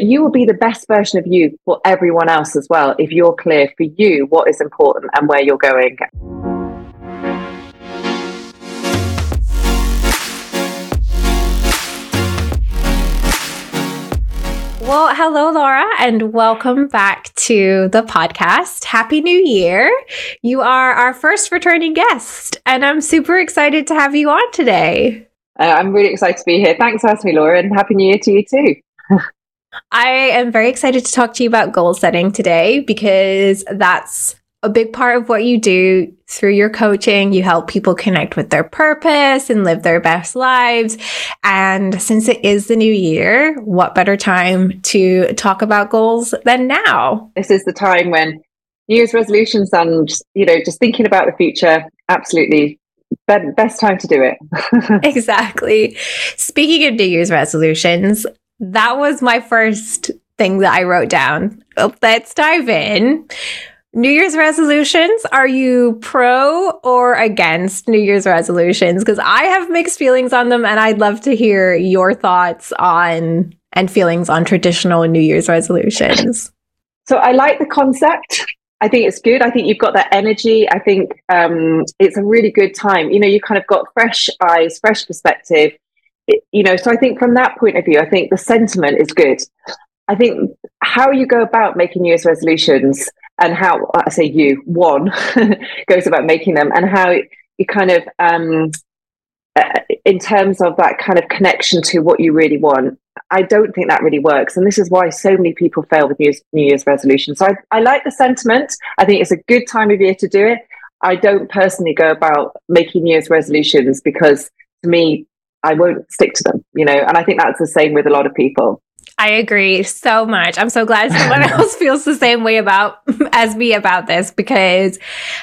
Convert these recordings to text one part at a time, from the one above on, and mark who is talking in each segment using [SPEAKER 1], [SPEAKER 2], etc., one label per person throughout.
[SPEAKER 1] you will be the best version of you for everyone else as well if you're clear for you what is important and where you're going.
[SPEAKER 2] Well, hello, Laura, and welcome back to the podcast. Happy New Year. You are our first returning guest, and I'm super excited to have you on today.
[SPEAKER 1] Uh, I'm really excited to be here. Thanks for asking me, Laura, and Happy New Year to you too.
[SPEAKER 2] I am very excited to talk to you about goal setting today because that's a big part of what you do through your coaching. You help people connect with their purpose and live their best lives. And since it is the new year, what better time to talk about goals than now?
[SPEAKER 1] This is the time when New Year's resolutions and, you know, just thinking about the future, absolutely best time to do it.
[SPEAKER 2] exactly. Speaking of New Year's resolutions, that was my first thing that I wrote down. Let's dive in. New Year's resolutions, are you pro or against New Year's resolutions? Because I have mixed feelings on them and I'd love to hear your thoughts on and feelings on traditional New Year's resolutions.
[SPEAKER 1] So I like the concept. I think it's good. I think you've got that energy. I think um, it's a really good time. You know, you kind of got fresh eyes, fresh perspective. You know, so I think from that point of view, I think the sentiment is good. I think how you go about making New Year's resolutions and how I say you one goes about making them and how you kind of um, uh, in terms of that kind of connection to what you really want. I don't think that really works. And this is why so many people fail with New Year's, resolutions. So I, I like the sentiment. I think it's a good time of year to do it. I don't personally go about making New Year's resolutions because to me, I won't stick to them, you know, and I think that's the same with a lot of people.
[SPEAKER 2] I agree so much. I'm so glad someone else feels the same way about as me about this because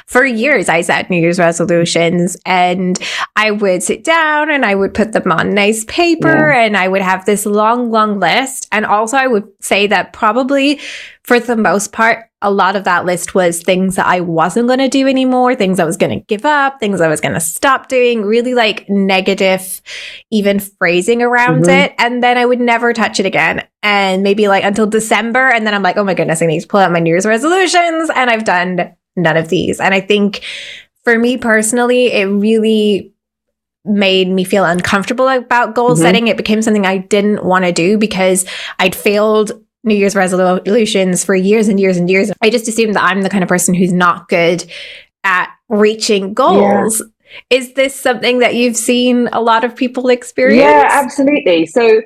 [SPEAKER 2] for years I set New Year's resolutions and I would sit down and I would put them on nice paper yeah. and I would have this long, long list. And also I would say that probably for the most part, a lot of that list was things that I wasn't going to do anymore, things I was going to give up, things I was going to stop doing, really like negative, even phrasing around mm-hmm. it. And then I would never touch it again. And maybe like until December. And then I'm like, oh my goodness, I need to pull out my New Year's resolutions. And I've done none of these. And I think for me personally, it really made me feel uncomfortable about goal mm-hmm. setting. It became something I didn't want to do because I'd failed New Year's resolutions for years and years and years. I just assume that I'm the kind of person who's not good at reaching goals. Yeah. Is this something that you've seen a lot of people experience?
[SPEAKER 1] Yeah, absolutely. So,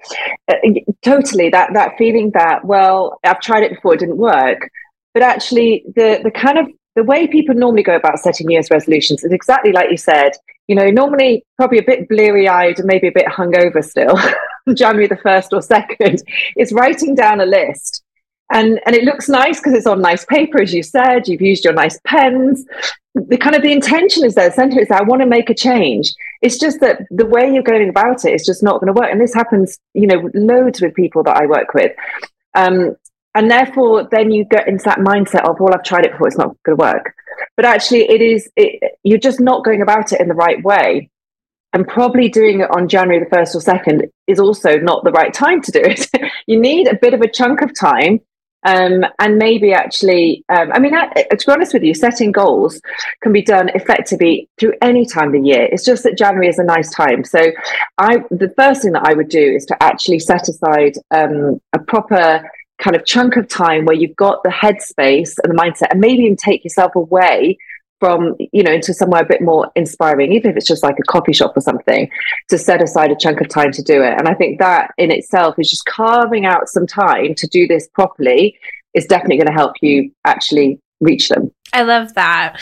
[SPEAKER 1] uh, totally that that feeling that well, I've tried it before, it didn't work, but actually the the kind of the way people normally go about setting New Year's resolutions is exactly like you said. You know, normally probably a bit bleary eyed and maybe a bit hungover still. January the 1st or 2nd, is writing down a list. And, and it looks nice because it's on nice paper, as you said, you've used your nice pens. The kind of the intention is there, the center is that I want to make a change. It's just that the way you're going about it is just not going to work. And this happens, you know, loads with people that I work with. Um, and therefore, then you get into that mindset of, well, I've tried it before, it's not going to work. But actually, it is, it, you're just not going about it in the right way and probably doing it on January the 1st or 2nd is also not the right time to do it. you need a bit of a chunk of time. Um, and maybe actually, um, I mean, to be honest with you, setting goals can be done effectively through any time of the year. It's just that January is a nice time. So, I the first thing that I would do is to actually set aside um, a proper kind of chunk of time where you've got the headspace and the mindset, and maybe even take yourself away from you know into somewhere a bit more inspiring even if it's just like a coffee shop or something to set aside a chunk of time to do it. And i think that in itself is just carving out some time to do this properly is definitely going to help you actually reach them.
[SPEAKER 2] I love that.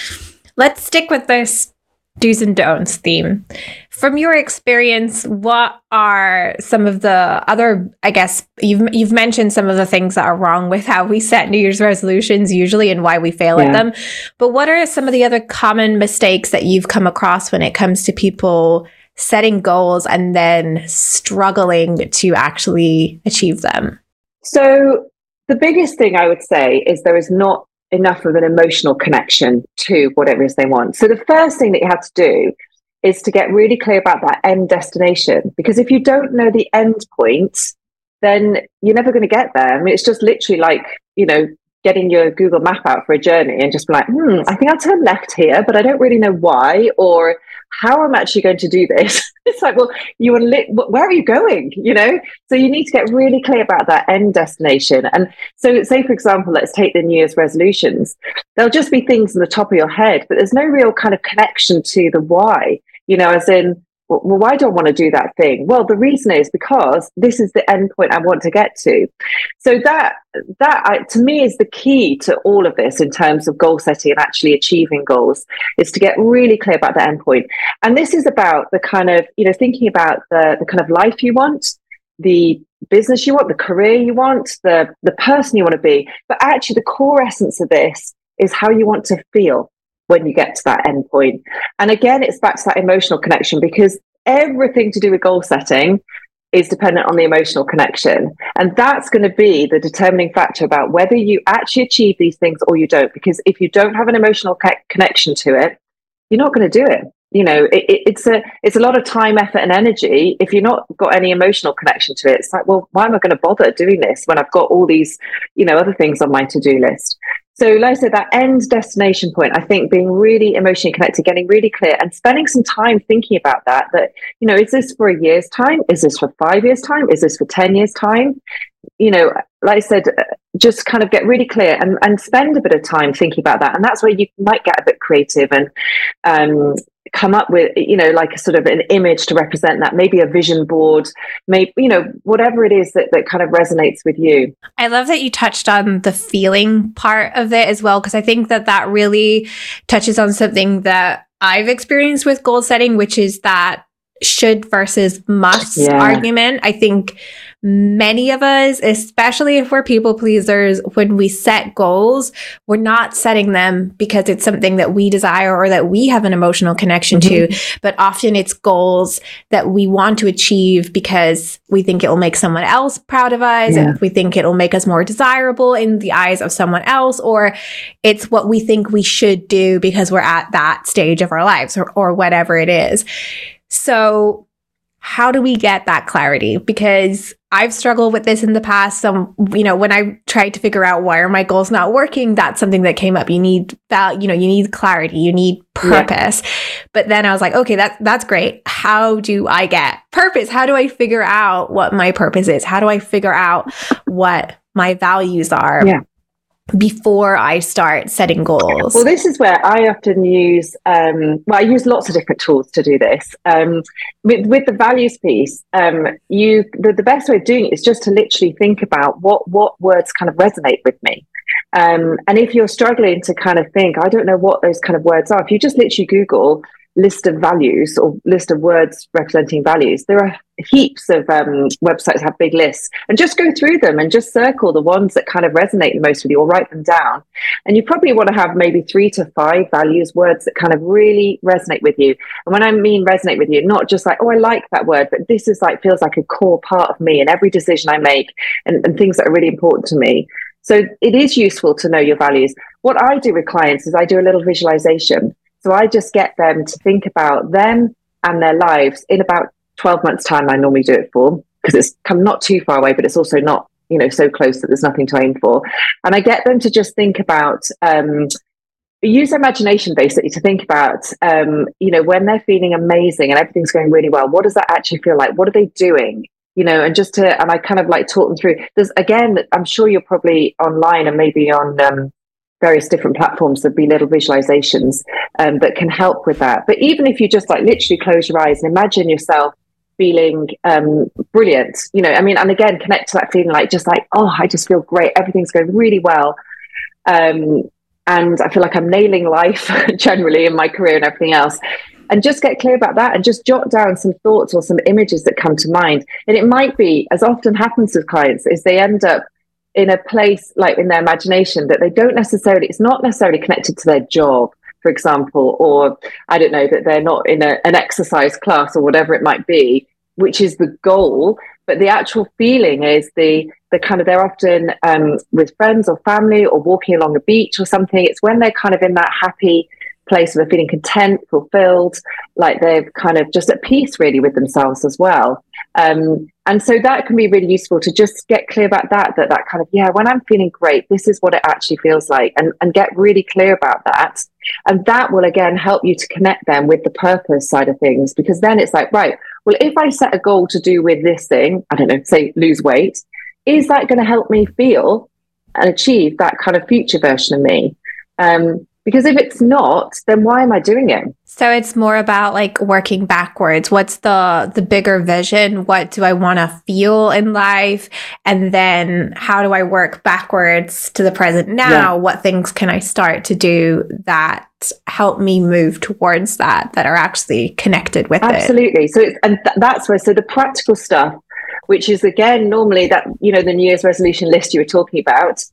[SPEAKER 2] Let's stick with this do's and don'ts theme. From your experience, what are some of the other I guess you've you've mentioned some of the things that are wrong with how we set New Year's resolutions usually and why we fail yeah. at them. But what are some of the other common mistakes that you've come across when it comes to people setting goals and then struggling to actually achieve them?
[SPEAKER 1] So the biggest thing I would say is there is not enough of an emotional connection to whatever it is they want. So the first thing that you have to do is to get really clear about that end destination. Because if you don't know the end point, then you're never going to get there. I mean, it's just literally like, you know, getting your Google map out for a journey and just be like, hmm, I think I'll turn left here, but I don't really know why or how am I'm actually going to do this. it's like, well, you are lit, where are you going? You know? So you need to get really clear about that end destination. And so say, for example, let's take the New Year's resolutions. There'll just be things in the top of your head, but there's no real kind of connection to the why, you know, as in, well, why do I want to do that thing? Well, the reason is because this is the end point I want to get to. So that that I, to me is the key to all of this in terms of goal setting and actually achieving goals is to get really clear about the end point. And this is about the kind of you know thinking about the the kind of life you want, the business you want, the career you want, the the person you want to be. But actually, the core essence of this is how you want to feel when you get to that end point. And again, it's back to that emotional connection because everything to do with goal setting is dependent on the emotional connection. And that's going to be the determining factor about whether you actually achieve these things or you don't. Because if you don't have an emotional co- connection to it, you're not going to do it. You know, it, it, it's a it's a lot of time, effort, and energy. If you're not got any emotional connection to it, it's like, well, why am I going to bother doing this when I've got all these, you know, other things on my to do list? So, like I said, that end destination point, I think being really emotionally connected, getting really clear and spending some time thinking about that, that, you know, is this for a year's time? Is this for five years' time? Is this for 10 years' time? You know, like I said, just kind of get really clear and, and spend a bit of time thinking about that. And that's where you might get a bit creative and um, come up with you know like a sort of an image to represent that maybe a vision board maybe you know whatever it is that, that kind of resonates with you
[SPEAKER 2] i love that you touched on the feeling part of it as well because i think that that really touches on something that i've experienced with goal setting which is that should versus must yeah. argument i think many of us, especially if we're people pleasers, when we set goals, we're not setting them because it's something that we desire or that we have an emotional connection mm-hmm. to, but often it's goals that we want to achieve because we think it will make someone else proud of us yeah. and we think it will make us more desirable in the eyes of someone else, or it's what we think we should do because we're at that stage of our lives or, or whatever it is. So how do we get that clarity? Because I've struggled with this in the past. Some, you know, when I tried to figure out why are my goals not working, that's something that came up. You need that, you know, you need clarity, you need purpose. Yeah. But then I was like, okay, that that's great. How do I get purpose? How do I figure out what my purpose is? How do I figure out what my values are?
[SPEAKER 1] Yeah
[SPEAKER 2] before I start setting goals?
[SPEAKER 1] Well, this is where I often use, um, well, I use lots of different tools to do this. Um, with, with the values piece, um, you the, the best way of doing it is just to literally think about what what words kind of resonate with me. Um, and if you're struggling to kind of think, I don't know what those kind of words are, if you just literally Google list of values or list of words representing values. There are heaps of um, websites have big lists, and just go through them and just circle the ones that kind of resonate the most with you, or write them down. And you probably want to have maybe three to five values words that kind of really resonate with you. And when I mean resonate with you, not just like oh I like that word, but this is like feels like a core part of me and every decision I make and, and things that are really important to me. So it is useful to know your values. What I do with clients is I do a little visualization. So I just get them to think about them and their lives in about 12 months' time. I normally do it for because it's come not too far away, but it's also not, you know, so close that there's nothing to aim for. And I get them to just think about, um, use imagination basically to think about, um, you know, when they're feeling amazing and everything's going really well, what does that actually feel like? What are they doing? You know, and just to, and I kind of like talk them through. There's again, I'm sure you're probably online and maybe on um, various different platforms there'll be little visualizations um, that can help with that. But even if you just like literally close your eyes and imagine yourself feeling um, brilliant you know i mean and again connect to that feeling like just like oh i just feel great. Everything's going really well. Um, and i feel like i'm nailing life generally in my career and everything else. And just get clear about that and just jot down some thoughts or some images that come to mind. And it might be as often happens with clients is they end up in a place like in their imagination that they don't necessarily it's not necessarily connected to their job for example or i don't know that they're not in a, an exercise class or whatever it might be which is the goal. But the actual feeling is the the kind of they're often um, with friends or family or walking along a beach or something. It's when they're kind of in that happy place where they're feeling content, fulfilled, like they're kind of just at peace really with themselves as well. Um, and so that can be really useful to just get clear about that, that that kind of, yeah, when I'm feeling great, this is what it actually feels like and, and get really clear about that. And that will again help you to connect them with the purpose side of things, because then it's like, right, well, if I set a goal to do with this thing, I don't know, say lose weight, is that going to help me feel and achieve that kind of future version of me? Um, because if it's not, then why am I doing it?
[SPEAKER 2] So it's more about like working backwards. What's the the bigger vision? What do I want to feel in life? And then how do I work backwards to the present now? Yeah. What things can I start to do that help me move towards that that are actually connected with
[SPEAKER 1] Absolutely.
[SPEAKER 2] it?
[SPEAKER 1] So it's and th- that's where so the practical stuff which is again normally that you know the New Year's resolution list you were talking about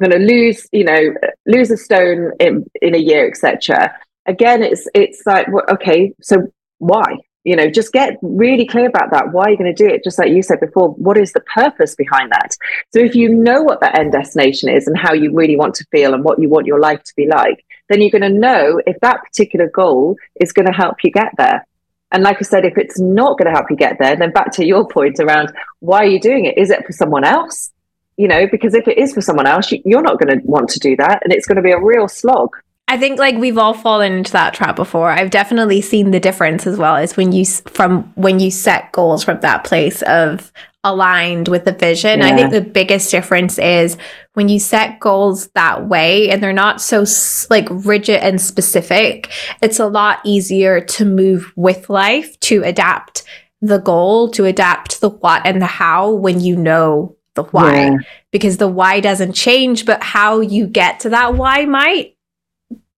[SPEAKER 1] going to lose, you know, lose a stone in, in a year, etc. Again, it's it's like, okay, so why? You know, just get really clear about that. Why are you going to do it? Just like you said before, what is the purpose behind that? So if you know what that end destination is and how you really want to feel and what you want your life to be like, then you're going to know if that particular goal is going to help you get there. And like I said, if it's not going to help you get there, then back to your point around why are you doing it? Is it for someone else? You know, because if it is for someone else, you're not going to want to do that. And it's going to be a real slog.
[SPEAKER 2] I think like we've all fallen into that trap before. I've definitely seen the difference as well as when you from when you set goals from that place of aligned with the vision. Yeah. I think the biggest difference is when you set goals that way and they're not so like rigid and specific, it's a lot easier to move with life, to adapt the goal, to adapt the what and the how when you know the why yeah. because the why doesn't change, but how you get to that why might.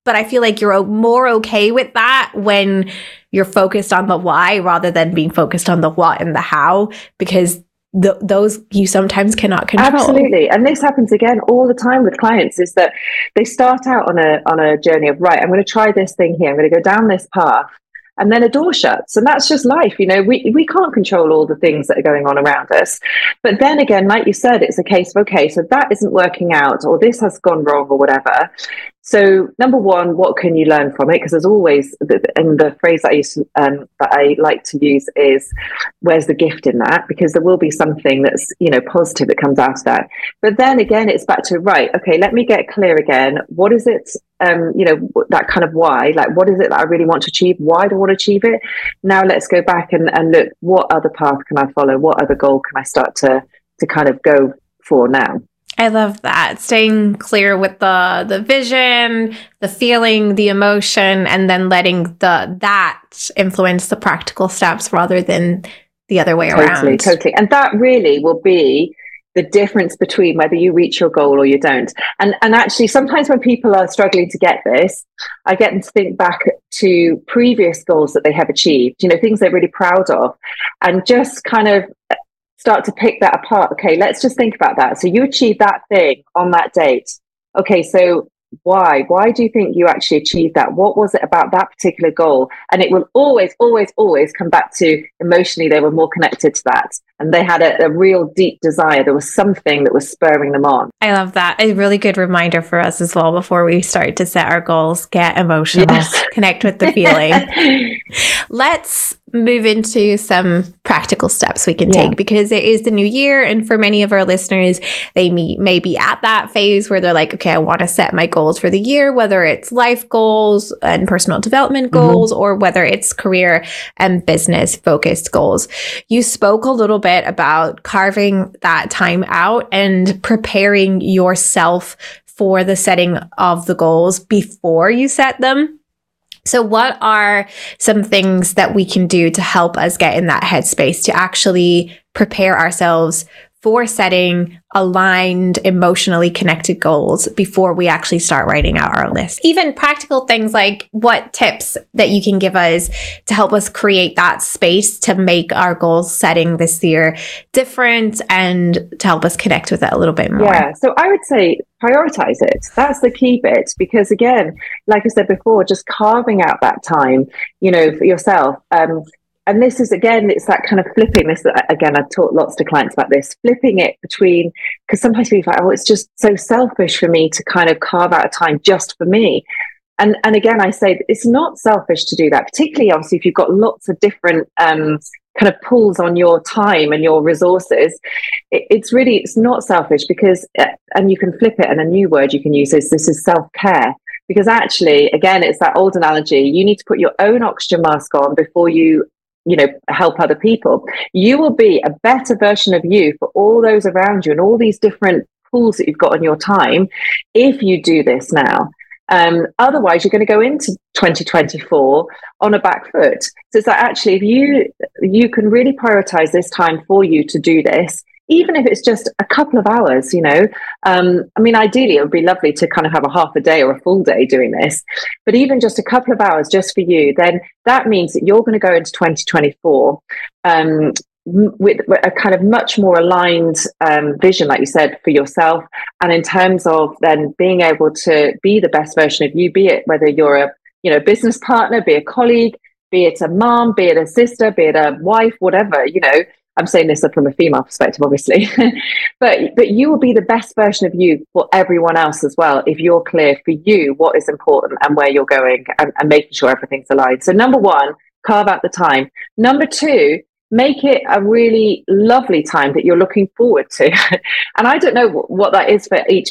[SPEAKER 2] But I feel like you're more okay with that when you're focused on the why rather than being focused on the what and the how because the, those you sometimes cannot control.
[SPEAKER 1] Absolutely, and this happens again all the time with clients. Is that they start out on a on a journey of right, I'm going to try this thing here. I'm going to go down this path, and then a door shuts. And that's just life you know we, we can't control all the things that are going on around us. But then again like you said it's a case of okay so that isn't working out or this has gone wrong or whatever so, number one, what can you learn from it? Because there's always, and the phrase that I used to, um, that I like to use is, "Where's the gift in that?" Because there will be something that's you know positive that comes out of that. But then again, it's back to right. Okay, let me get clear again. What is it? Um, you know, that kind of why. Like, what is it that I really want to achieve? Why do I want to achieve it? Now, let's go back and, and look. What other path can I follow? What other goal can I start to to kind of go for now?
[SPEAKER 2] I love that. Staying clear with the the vision, the feeling, the emotion, and then letting the that influence the practical steps rather than the other way
[SPEAKER 1] totally,
[SPEAKER 2] around.
[SPEAKER 1] Totally. And that really will be the difference between whether you reach your goal or you don't. And and actually sometimes when people are struggling to get this, I get them to think back to previous goals that they have achieved, you know, things they're really proud of, and just kind of start to pick that apart. Okay, let's just think about that. So you achieved that thing on that date. Okay, so why? Why do you think you actually achieved that? What was it about that particular goal? And it will always, always, always come back to emotionally, they were more connected to that. And they had a, a real deep desire. There was something that was spurring them on.
[SPEAKER 2] I love that. A really good reminder for us as well before we start to set our goals. Get emotional, yes. connect with the feeling. Let's move into some practical steps we can yeah. take because it is the new year and for many of our listeners they may, may be at that phase where they're like okay i want to set my goals for the year whether it's life goals and personal development mm-hmm. goals mm-hmm. or whether it's career and business focused goals you spoke a little bit about carving that time out and preparing yourself for the setting of the goals before you set them. So, what are some things that we can do to help us get in that headspace to actually prepare ourselves for setting aligned, emotionally connected goals before we actually start writing out our list. Even practical things like what tips that you can give us to help us create that space to make our goals setting this year different and to help us connect with it a little bit more.
[SPEAKER 1] Yeah. So I would say prioritize it. That's the key bit because again, like I said before, just carving out that time, you know, for yourself. Um, and this is again it's that kind of flipping this again i've taught lots to clients about this flipping it between because sometimes people like oh it's just so selfish for me to kind of carve out a time just for me And and again, I say it's not selfish to do that, particularly obviously if you've got lots of different um, kind of pulls on your time and your resources. It, it's really it's not selfish because, uh, and you can flip it, and a new word you can use is this is self care. Because actually, again, it's that old analogy. You need to put your own oxygen mask on before you you know help other people you will be a better version of you for all those around you and all these different pools that you've got on your time if you do this now. Um, otherwise, you're going to go into 2024 on a back foot. So it's like actually, if you you can really prioritize this time for you to do this, even if it's just a couple of hours, you know. Um, I mean, ideally, it would be lovely to kind of have a half a day or a full day doing this, but even just a couple of hours just for you, then that means that you're going to go into 2024 um, with a kind of much more aligned um, vision, like you said, for yourself. And in terms of then being able to be the best version of you, be it whether you're a you know business partner, be a colleague, be it a mom, be it a sister, be it a wife, whatever, you know. I'm saying this from a female perspective, obviously, but but you will be the best version of you for everyone else as well if you're clear for you what is important and where you're going and, and making sure everything's aligned. So number one, carve out the time. Number two, make it a really lovely time that you're looking forward to. and I don't know what that is for each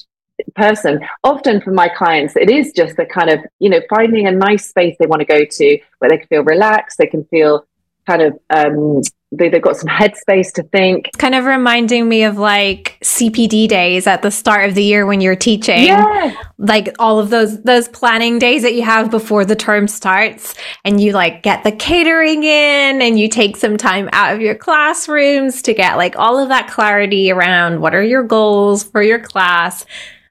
[SPEAKER 1] person. Often for my clients, it is just the kind of, you know, finding a nice space they want to go to where they can feel relaxed, they can feel kind of um, they, have got some headspace to think.
[SPEAKER 2] Kind of reminding me of like CPD days at the start of the year when you're teaching.
[SPEAKER 1] Yeah.
[SPEAKER 2] Like all of those those planning days that you have before the term starts and you like get the catering in and you take some time out of your classrooms to get like all of that clarity around what are your goals for your class.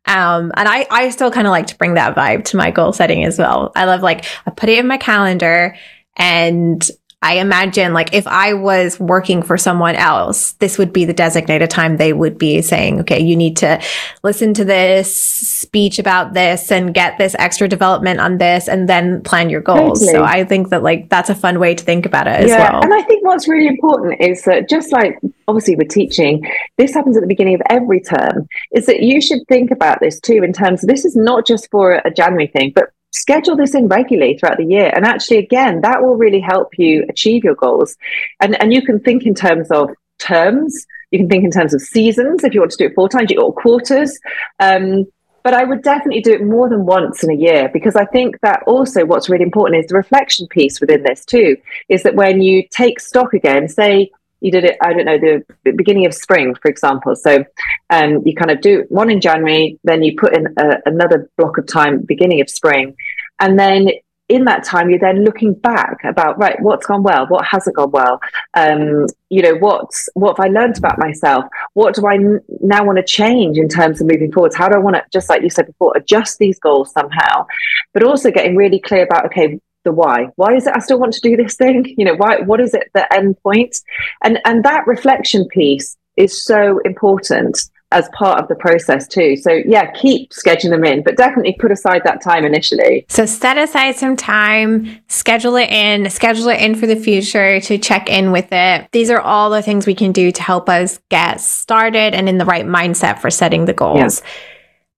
[SPEAKER 2] Um, and I, I still kind of like to bring that vibe to my goal setting as well. I love like I put it in my calendar and I imagine like if I was working for someone else, this would be the designated time they would be saying, okay, you need to listen to this speech about this and get this extra development on this and then plan your goals. Totally. So I think that like that's a fun way to think about it as yeah. well.
[SPEAKER 1] And I think what's really important is that just like obviously with teaching, this happens at the beginning of every term, is that you should think about this too in terms of this is not just for a January thing, but schedule this in regularly throughout the year. And actually again that will really help you achieve your goals. And and you can think in terms of terms. You can think in terms of seasons if you want to do it four times or quarters. Um, but I would definitely do it more than once in a year because I think that also what's really important is the reflection piece within this too is that when you take stock again, say you did it, I don't know, the, beginning of spring, for example. So um, you kind of do one in January, then you put in a, another block of time, beginning of spring. And then in that time, you're then looking back about, right, what's gone well? What hasn't gone well? Um, you know, what's, what have I learned about myself? What do I n- now want to change in terms of moving forwards? How do I want to, just like you said before, adjust these goals somehow? But also getting really clear about, okay, the why. Why is it I still want to do this thing? You know, why what is it the end point? And and that reflection piece is so important as part of the process too. So yeah, keep scheduling them in, but definitely put aside that time initially.
[SPEAKER 2] So set aside some time, schedule it in, schedule it in for the future to check in with it. These are all the things we can do to help us get started and in the right mindset for setting the goals. Yeah.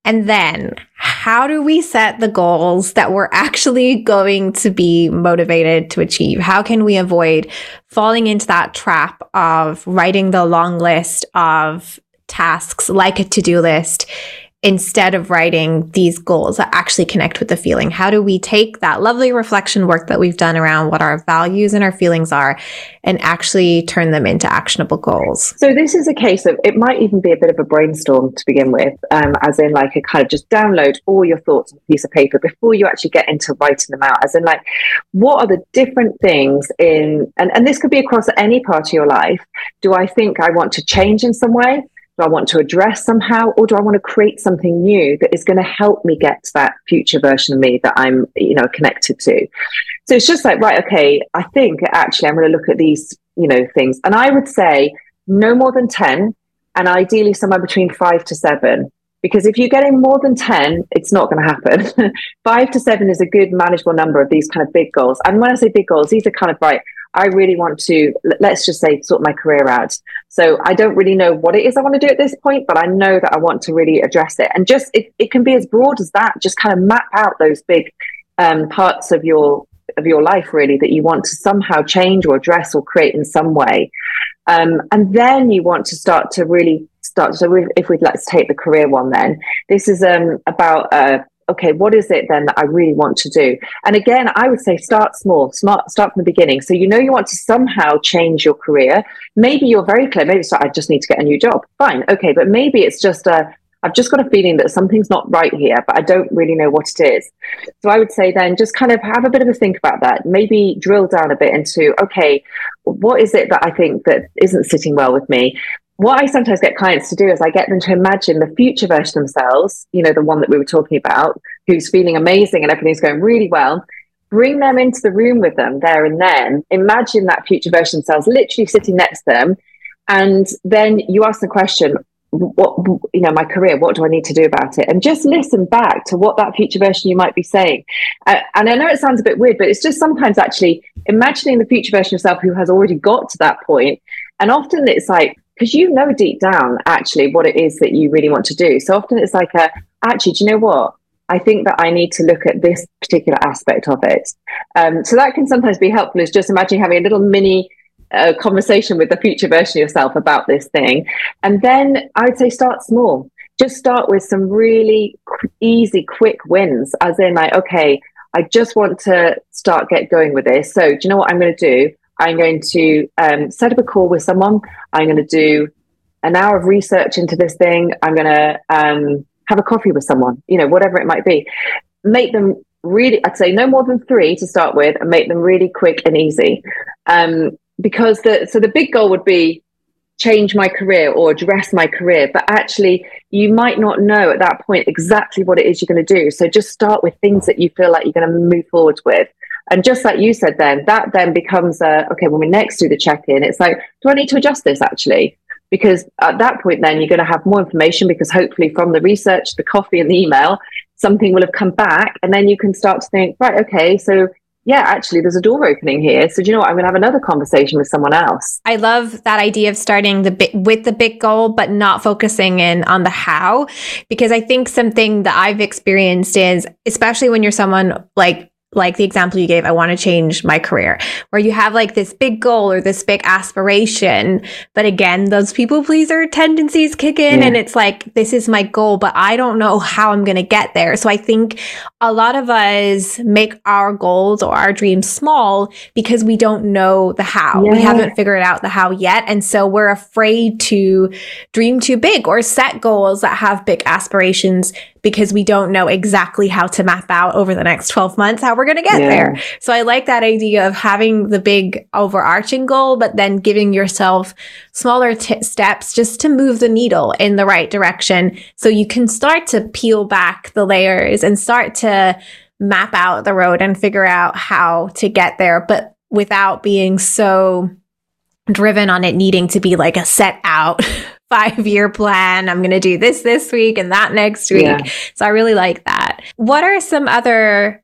[SPEAKER 2] And then, how do we set the goals that we're actually going to be motivated to achieve? How can we avoid falling into that trap of writing the long list of tasks like a to do list instead of writing these goals that actually connect with the feeling? How do we take that lovely reflection work that we've done around what our values and our feelings are and actually turn them into actionable goals?
[SPEAKER 1] So, this is a case of it might even be a bit of a brainstorm to begin with, um, as in like a kind of just download all your thoughts on a piece of paper before you actually get into writing them out, as in like, what are the different things in, and, and this could be across any part of your life. Do I think I want to change in some way? Do I want to address somehow, or do I want to create something new that is going to help me get to that future version of me that I'm, you know, connected to? So it's just like, right, okay, I think actually I'm going to look at these, you know, things. And I would say no more than 10, and ideally somewhere between five to seven. Because if you're getting more than 10, it's not going to happen. five to seven is a good manageable number of these kind of big goals. And when I say big goals, these are kind of right, I really want to, let's just say, sort my career out. So I don't really know what it is I want to do at this point, but I know that I want to really address it. And just, it, it can be as broad as that, just kind of map out those big um, parts of your of your life really that you want to somehow change or address or create in some way. Um, and then you want to start to really start so if we'd let's take the career one then. This is um, about uh, okay what is it then that i really want to do and again i would say start small smart start from the beginning so you know you want to somehow change your career maybe you're very clear maybe i just need to get a new job fine okay but maybe it's just a I've just got a feeling that something's not right here, but I don't really know what it is. So I would say then just kind of have a bit of a think about that. Maybe drill down a bit into, okay, what is it that I think that isn't sitting well with me? What I sometimes get clients to do is I get them to imagine the future version of themselves, you know, the one that we were talking about, who's feeling amazing and everything's going really well. Bring them into the room with them there and then. Imagine that future version themselves literally sitting next to them. And then you ask the question, what you know my career what do i need to do about it and just listen back to what that future version you might be saying uh, and i know it sounds a bit weird but it's just sometimes actually imagining the future version of yourself who has already got to that point and often it's like because you know deep down actually what it is that you really want to do so often it's like a actually do you know what I think that I need to look at this particular aspect of it. Um, so that can sometimes be helpful. Is just imagine having a little mini a conversation with the future version of yourself about this thing. And then I'd say start small. Just start with some really easy, quick wins, as in, like, okay, I just want to start get going with this. So, do you know what I'm going to do? I'm going to um, set up a call with someone. I'm going to do an hour of research into this thing. I'm going to um, have a coffee with someone, you know, whatever it might be. Make them really, I'd say no more than three to start with, and make them really quick and easy. Um, because the so the big goal would be change my career or address my career but actually you might not know at that point exactly what it is you're going to do so just start with things that you feel like you're going to move forward with and just like you said then that then becomes a okay when we next do the check-in it's like do i need to adjust this actually because at that point then you're going to have more information because hopefully from the research the coffee and the email something will have come back and then you can start to think right okay so yeah, actually, there's a door opening here. So, do you know what? I'm going to have another conversation with someone else.
[SPEAKER 2] I love that idea of starting the bit with the big goal, but not focusing in on the how, because I think something that I've experienced is, especially when you're someone like like the example you gave, I want to change my career, where you have like this big goal or this big aspiration. But again, those people pleaser tendencies kick in yeah. and it's like, this is my goal, but I don't know how I'm going to get there. So I think a lot of us make our goals or our dreams small because we don't know the how. Yeah. We haven't figured out the how yet. And so we're afraid to dream too big or set goals that have big aspirations because we don't know exactly how to map out over the next 12 months how we're going to get yeah. there. So I like that idea of having the big overarching goal, but then giving yourself smaller t- steps just to move the needle in the right direction. So you can start to peel back the layers and start to map out the road and figure out how to get there, but without being so driven on it needing to be like a set out five year plan. I'm going to do this this week and that next week. Yeah. So I really like that. What are some other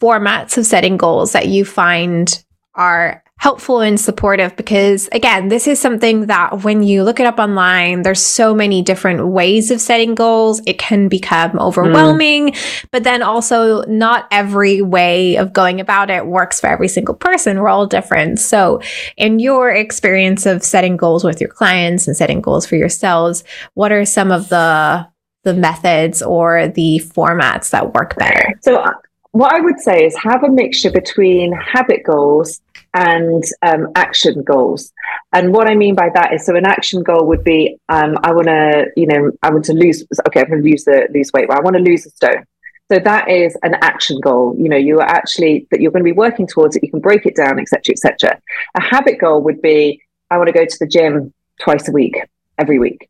[SPEAKER 2] formats of setting goals that you find are helpful and supportive because again this is something that when you look it up online there's so many different ways of setting goals. It can become overwhelming mm. but then also not every way of going about it works for every single person. We're all different. So in your experience of setting goals with your clients and setting goals for yourselves what are some of the the methods or the formats that work better?
[SPEAKER 1] So uh, what I would say is have a mixture between habit goals and um, action goals. And what I mean by that is, so an action goal would be, um, I want to, you know, I want to lose. Okay, I'm going to lose the lose weight. Well, I want to lose a stone. So that is an action goal. You know, you are actually that you're going to be working towards it. You can break it down, etc., etc. A habit goal would be, I want to go to the gym twice a week, every week.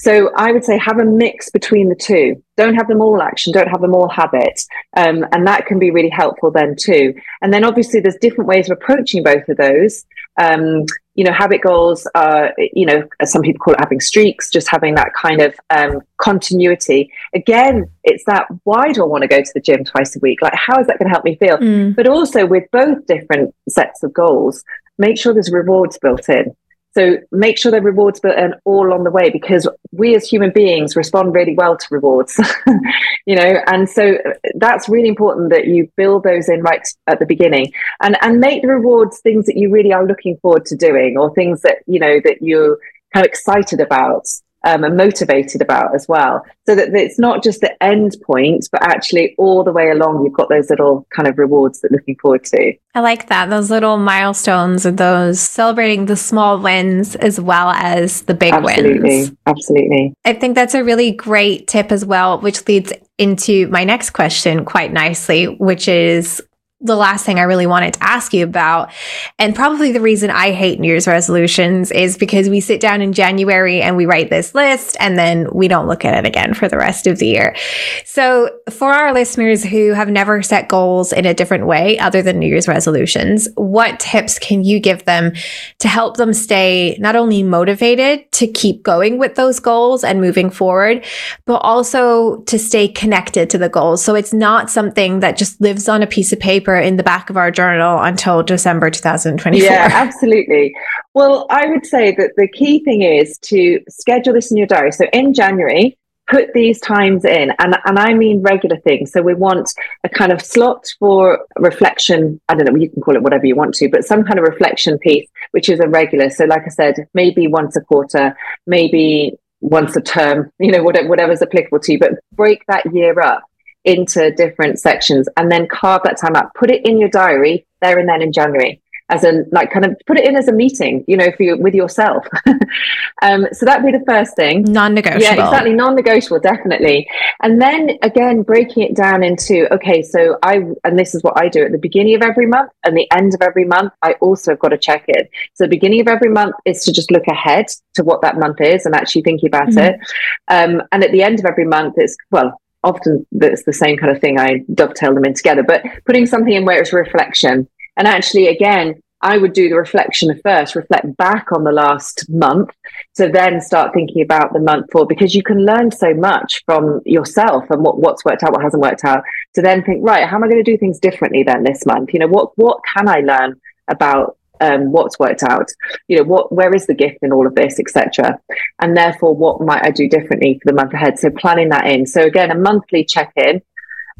[SPEAKER 1] So I would say have a mix between the two. Don't have them all action, don't have them all habit. Um, and that can be really helpful then too. And then obviously there's different ways of approaching both of those. Um, you know, habit goals are, you know, some people call it having streaks, just having that kind of um, continuity. Again, it's that why do I want to go to the gym twice a week? Like, how is that going to help me feel? Mm. But also with both different sets of goals, make sure there's rewards built in So make sure they're rewards, but and all on the way because we as human beings respond really well to rewards, you know. And so uh, that's really important that you build those in right at the beginning, and and make the rewards things that you really are looking forward to doing, or things that you know that you're kind of excited about um, and motivated about as well. So that it's not just the end point, but actually all the way along, you've got those little kind of rewards that looking forward to.
[SPEAKER 2] I like that. Those little milestones and those celebrating the small wins as well as the big wins.
[SPEAKER 1] absolutely,
[SPEAKER 2] wins.
[SPEAKER 1] Absolutely.
[SPEAKER 2] I think that's a really great tip as well, which leads into my next question quite nicely, which is the last thing I really wanted to ask you about. And probably the reason I hate New Year's resolutions is because we sit down in January and we write this list and then we don't look at it again for the rest of the year. So, for our listeners who have never set goals in a different way other than New Year's resolutions, what tips can you give them to help them stay not only motivated to keep going with those goals and moving forward, but also to stay connected to the goals? So, it's not something that just lives on a piece of paper paper in the back of our journal until December 2024.
[SPEAKER 1] Yeah, absolutely. Well, I would say that the key thing is to schedule this in your diary. So in January, put these times in and, and i mean regular things so we want a kind of slot for reflection i don't know you can call it whatever you want to but some kind of reflection piece which is a regular so like i said maybe once a quarter maybe once a term you know whatever, whatever's applicable to you but break that year up into different sections and then carve that time out. Put it in your diary there and then in January as a like kind of put it in as a meeting, you know, for you with yourself. um, so that'd be the first thing.
[SPEAKER 2] Non-negotiable.
[SPEAKER 1] Yeah, exactly. Non-negotiable, definitely. And then again, breaking it down into okay, so I and this is what I do at the beginning of every month and the end of every month. I also have got to check it. So the beginning of every month is to just look ahead to what that month is and actually thinking about mm-hmm. it. Um, and at the end of every month, it's well, often it's the same kind of thing. I dovetail them in together, but putting something in where it's reflection. And actually, again, I would do the reflection first, reflect back on the last month to then start thinking about the month for because you can learn so much from yourself and what, what's worked out, what hasn't worked out, to then think, right, how am I going to do things differently then this month? You know, what what can I learn about um, what's worked out you know what where is the gift in all of this etc and therefore what might i do differently for the month ahead so planning that in so again a monthly check-in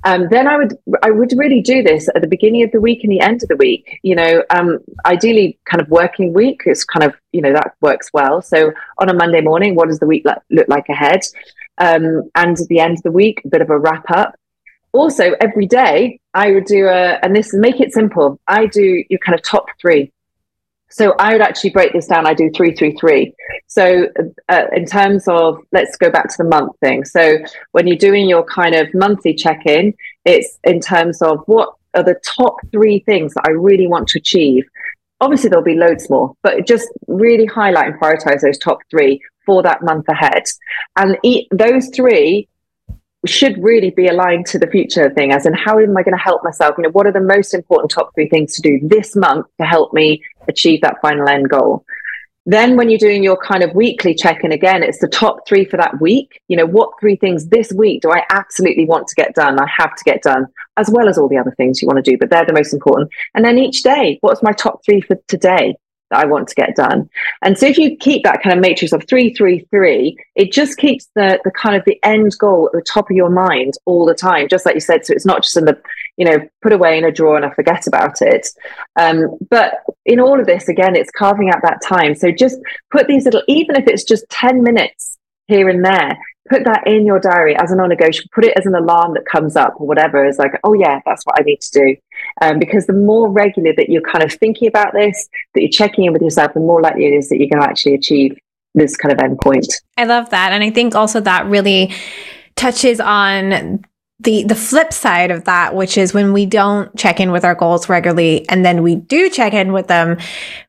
[SPEAKER 1] um, then I would I would really do this at the beginning of the week and the end of the week. You know, um, ideally, kind of working week is kind of you know that works well. So on a Monday morning, what does the week look like ahead? Um, and at the end of the week, a bit of a wrap up. Also, every day I would do a, and this make it simple. I do your kind of top three so I would actually break this down. I do three, three, three. So uh, in terms of, let's go back to the month thing. So when you're doing your kind of monthly check-in, it's in terms of what are the top three things that I really want to achieve. Obviously, there'll be loads more, but just really highlight and prioritize those top three for that month ahead. And eat, those three should really be aligned to the future thing as in how am i going to help myself? You know what are the most important top three things to do this month to help me achieve that final end goal? Then when you're doing your kind of weekly check-in again it's the top three for that week. You know what three things this week do i absolutely want to get done i have to get done as well as all the other things you want to do but they're the most important. And then each day what's my top three for today that I want to get done. And so if you keep that kind of matrix of three, three, three, it just keeps the the kind of the end goal at the top of your mind all the time, just like you said. So it's not just in the, you know, put away in a drawer and I forget about it. Um, but in all of this, again, it's carving out that time. So just put these little, even if it's just 10 minutes here and there, put that in your diary as a non-negotiable put it as an alarm that comes up or whatever it's like oh yeah that's what i need to do. Um, because the more regular that you're kind of thinking about this that you're checking in with yourself the more likely it is that you're going to actually achieve this kind of endpoint.
[SPEAKER 2] I love that. And i think also that really touches on the the flip side of that which is when we don't check in with our goals regularly and then we do check in with them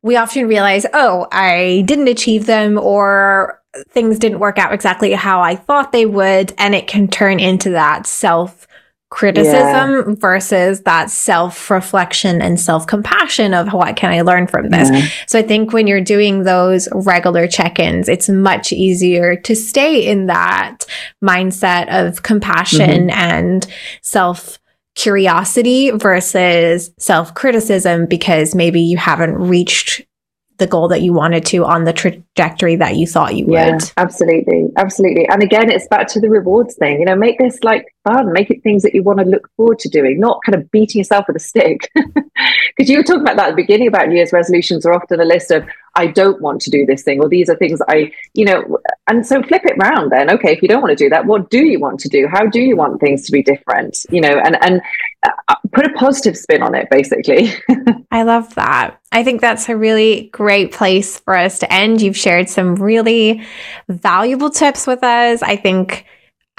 [SPEAKER 2] we often realize oh i didn't achieve them or things didn't work out exactly how I thought they would. And it can turn into that self criticism yeah. versus that self reflection and self compassion of what can I learn from this. Yeah. So I think when you're doing those regular check ins, it's much easier to stay in that mindset of compassion mm-hmm. and self curiosity versus self criticism because maybe you haven't reached the goal that you wanted to on the trajectory that you thought you
[SPEAKER 1] yeah,
[SPEAKER 2] would.
[SPEAKER 1] Absolutely. Absolutely. And again, it's back to the rewards thing. You know, make this like fun, make it things that you want to look forward to doing, not kind of beating yourself with a stick. Because you were talking about that at the beginning about New Year's resolutions are often a list of, I don't want to do this thing, or these are things I, you know, and so flip it round then. Okay, if you don't want to do that, what do you want to do? How do you want things to be different? You know, and, and put a positive spin on it, basically.
[SPEAKER 2] I love that. I think that's a really great place for us to end. You've shared some really valuable tips with us. I think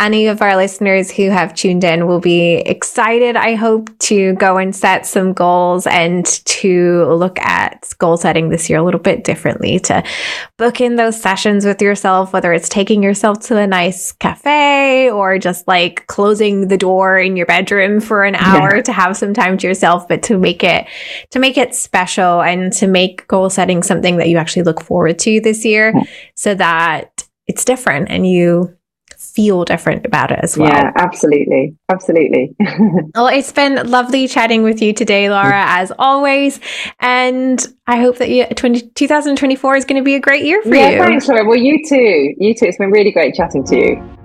[SPEAKER 2] any of our listeners who have tuned in will be excited, I hope, to go and set some goals and to look at goal setting this year a little bit differently, to book in those sessions with yourself, whether it's taking yourself to a nice cafe or just like closing the door in your bedroom for an hour yeah. to have some time to yourself, but to make it to make it special and to make goal setting something that you actually look forward to this year hmm. so that it's different and you feel different about it as well.
[SPEAKER 1] Yeah, absolutely. Absolutely.
[SPEAKER 2] well, it's been lovely chatting with you today, Laura, mm. as always. And I hope that you, 20, 2024 is going to be a great year for
[SPEAKER 1] yeah,
[SPEAKER 2] you.
[SPEAKER 1] Yeah, thanks, Laura. Well, you too. You too. It's been really great chatting to you.